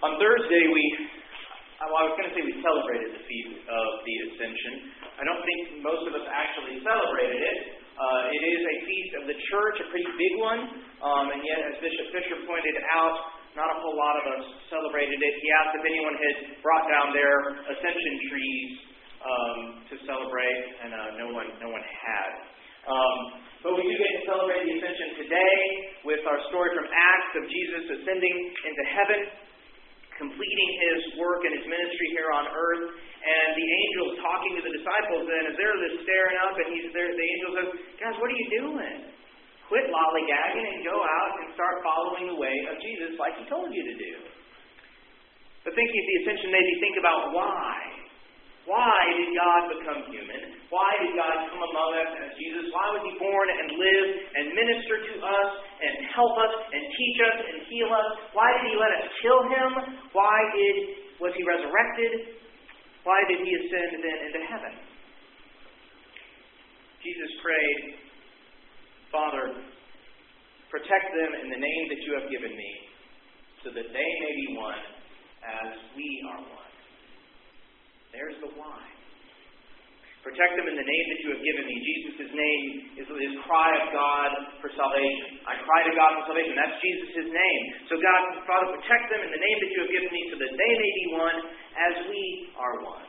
On Thursday, we, well, I was going to say we celebrated the feast of the Ascension. I don't think most of us actually celebrated it. Uh, it is a feast of the church, a pretty big one, um, and yet, as Bishop Fisher pointed out, not a whole lot of us celebrated it. He asked if anyone had brought down their ascension trees um, to celebrate, and uh, no one, no one had. Um, but we do get to celebrate the ascension today with our story from Acts of Jesus ascending into heaven completing his work and his ministry here on earth. And the angels talking to the disciples, and as they're just staring up, and he's there, the angel says, Guys, what are you doing? Quit lollygagging and go out and start following the way of Jesus like he told you to do. But thinking the ascension made me think about why. Why did God become human? Why did God come among us as Jesus? Why was he born and live and minister to us and help us teach us and heal us? Why did he let us kill him? Why did was he resurrected? Why did he ascend then into heaven? Jesus prayed, Father, protect them in the name that you have given me, so that they may be one as we are one. There's the why. Protect them in the name that you have given me. Jesus' name is his cry of God for salvation. I cry to God for salvation. That's Jesus' name. So, God, Father, protect them in the name that you have given me so that they may be one as we are one.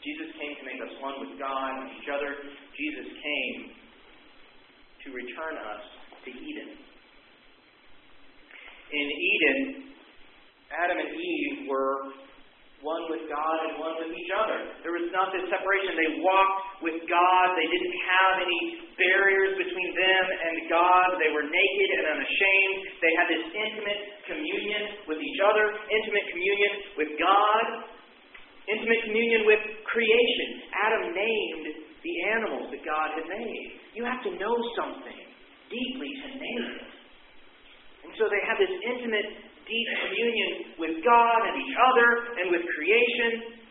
Jesus came to make us one with God and each other. Jesus came to return us to Eden. In Eden, Adam and Eve were one with God and one with each other. There was not this separation. They walked with God. They didn't have any barriers between them and God. They were naked and unashamed. They had this intimate communion with each other, intimate communion with God, intimate communion with creation. Adam named the animals that God had made. You have to know something deeply to name it. And so they have this intimate deep communion with God and each other and with creation.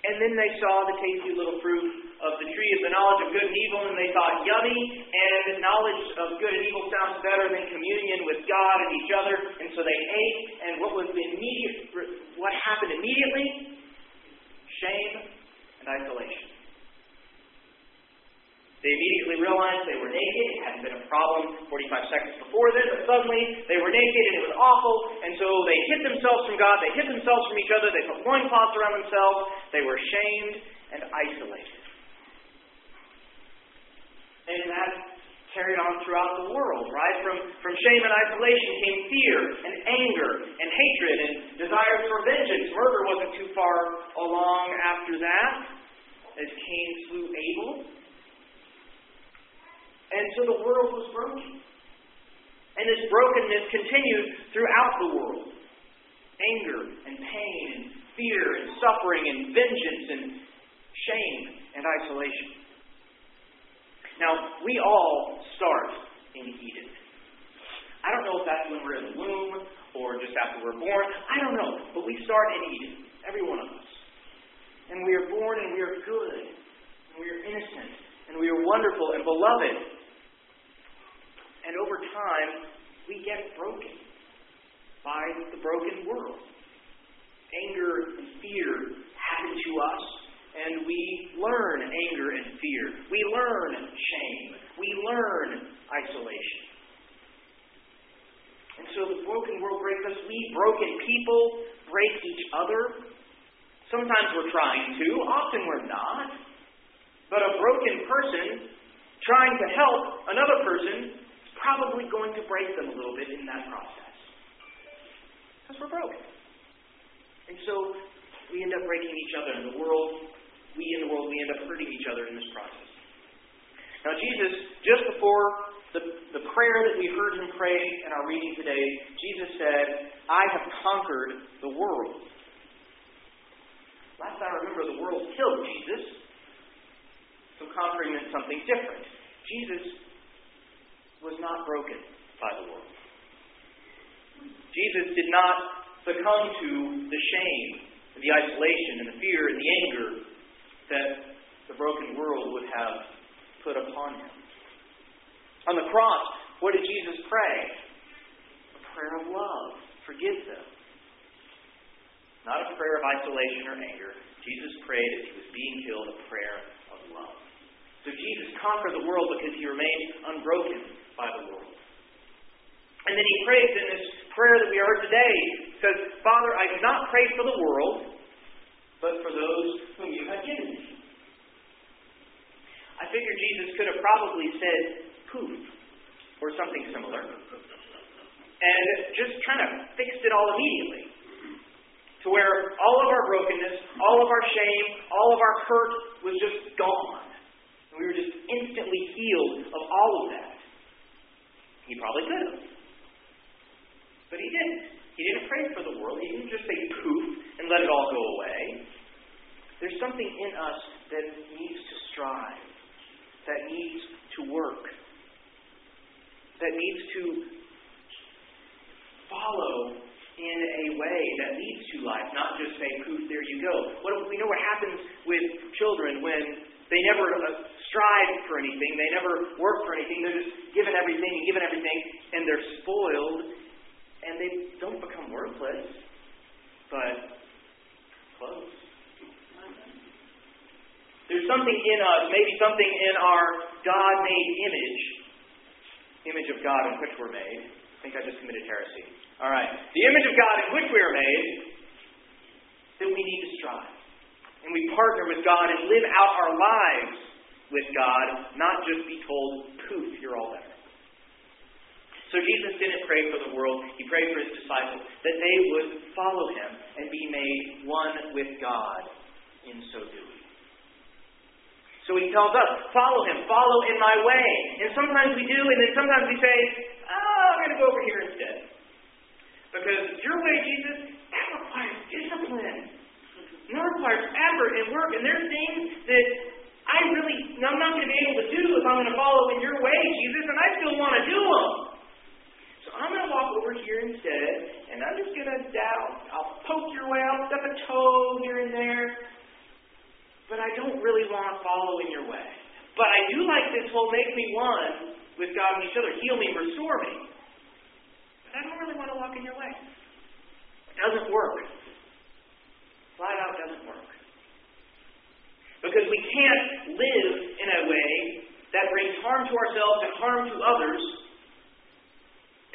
And then they saw the tasty little fruit of the tree of the knowledge of good and evil, and they thought, yummy, and knowledge of good and evil sounds better than communion with God and each other. And so they ate, and what was the immediate what happened immediately? Shame and isolation. They immediately realized they were naked. It hadn't been problem 45 seconds before this, but suddenly they were naked and it was awful. And so they hid themselves from God. They hid themselves from each other. They put loincloths around themselves. They were shamed and isolated. And that carried on throughout the world, right? From, from shame and isolation came fear and anger and hatred and desire for vengeance. Murder wasn't too far along after that, as Cain slew Abel. And so the world was broken. And this brokenness continued throughout the world. Anger and pain and fear and suffering and vengeance and shame and isolation. Now, we all start in Eden. I don't know if that's when we're in the womb or just after we're born. I don't know. But we start in Eden, every one of us. And we are born and we are good. And we are innocent. And we are wonderful and beloved. And over time, we get broken by the broken world. Anger and fear happen to us, and we learn anger and fear. We learn shame. We learn isolation. And so the broken world breaks us. We broken people break each other. Sometimes we're trying to, often we're not. But a broken person trying to help another person probably going to break them a little bit in that process. Because we're broken. And so we end up breaking each other in the world. We in the world, we end up hurting each other in this process. Now, Jesus, just before the, the prayer that we heard him pray in our reading today, Jesus said, I have conquered the world. Last I remember, the world killed Jesus. So conquering meant something different. Jesus was not broken by the world. Jesus did not succumb to the shame, the isolation, and the fear and the anger that the broken world would have put upon him. On the cross, what did Jesus pray? A prayer of love. forgive them. Not a prayer of isolation or anger. Jesus prayed as he was being killed a prayer of love. So Jesus conquered the world because he remained unbroken by the world. And then he prays in this prayer that we heard today. He says, Father, I do not pray for the world, but for those whom you have given me. I figure Jesus could have probably said poof or something similar and just kind of fixed it all immediately. To where all of our brokenness, all of our shame, all of our hurt was just gone. And we were just instantly healed of all of that. He probably could have. But he didn't. He didn't pray for the world. He didn't just say poof and let it all go away. There's something in us that needs to strive, that needs to work, that needs to follow in a way that leads to life, not just say, poof, there you go. What, we know what happens with children when they never uh, strive for anything, they never work for anything, they're just given everything and given everything, and they're spoiled, and they don't become worthless, but close. There's something in us, maybe something in our God made image, image of God in which we're made. I think I just committed heresy. All right. The image of God in which we are made, that we need to strive. And we partner with God and live out our lives with God, not just be told, poof, you're all better. So Jesus didn't pray for the world. He prayed for his disciples that they would follow him and be made one with God in so doing. So he tells us, follow him, follow in my way. And sometimes we do, and then sometimes we say, oh, I'm going to go over here instead. Because your way, Jesus, that requires discipline. That requires effort and work. And there's things that I really, I'm not going to be able to do if I'm going to follow in your way, Jesus, and I still want to do them. So I'm going to walk over here instead, and I'm just going to doubt. I'll poke your way, I'll step a toe here and there but I don't really want to follow in your way. But I do like this whole make me one with God and each other, heal me, restore me. But I don't really want to walk in your way. It doesn't work. Flat out doesn't work. Because we can't live in a way that brings harm to ourselves and harm to others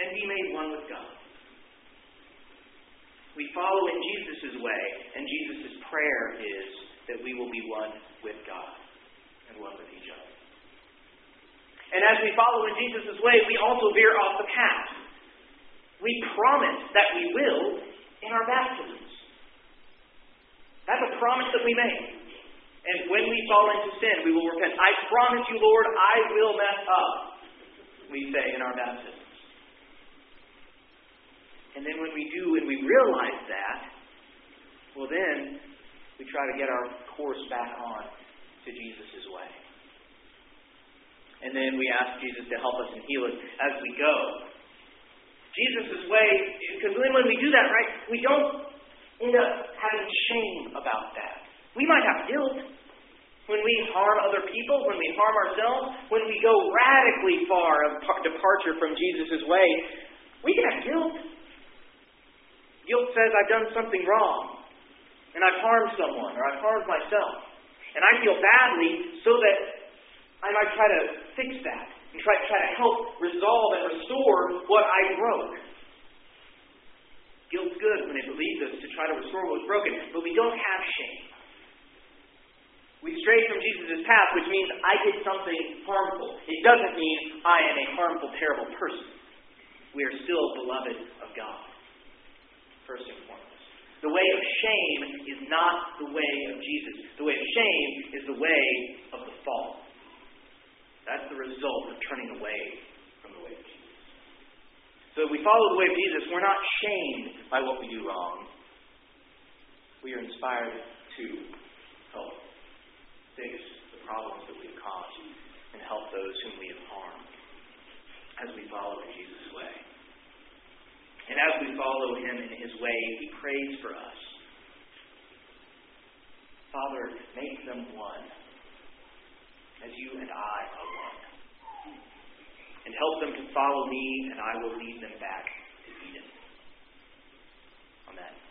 and be made one with God. We follow in Jesus' way, and Jesus' prayer is that we will be one with God and one with each other. And as we follow in Jesus' way, we also veer off the path. We promise that we will in our baptisms. That's a promise that we make. And when we fall into sin, we will repent. I promise you, Lord, I will mess up, we say in our baptisms. And then when we do and we realize that, well, then we try to get our course back on to Jesus' way. And then we ask Jesus to help us and heal us as we go. Jesus' way, because then when we do that, right, we don't end up having shame about that. We might have guilt when we harm other people, when we harm ourselves, when we go radically far of departure from Jesus' way. We can have guilt. Guilt says I've done something wrong and I've harmed someone or I've harmed myself. And I feel badly so that I might try to fix that and try, to try to help resolve and restore what I broke. Guilt's good when it leads us to try to restore what was broken, but we don't have shame. We stray from Jesus' path, which means I did something harmful. It doesn't mean I am a harmful, terrible person. We are still beloved of God, first and foremost. The way of shame is not the way of Jesus. The way of shame is the way of the fall. That's the result of turning away from the way of Jesus. So if we follow the way of Jesus, we're not shamed by what we do wrong. We are inspired to help fix the problems that we've caused and help those whom we have harmed as we follow in Jesus' way. And as we follow him in his way, he prays for us. Father, make them one as you and I are one. And help them to follow me, and I will lead them back to Eden. Amen.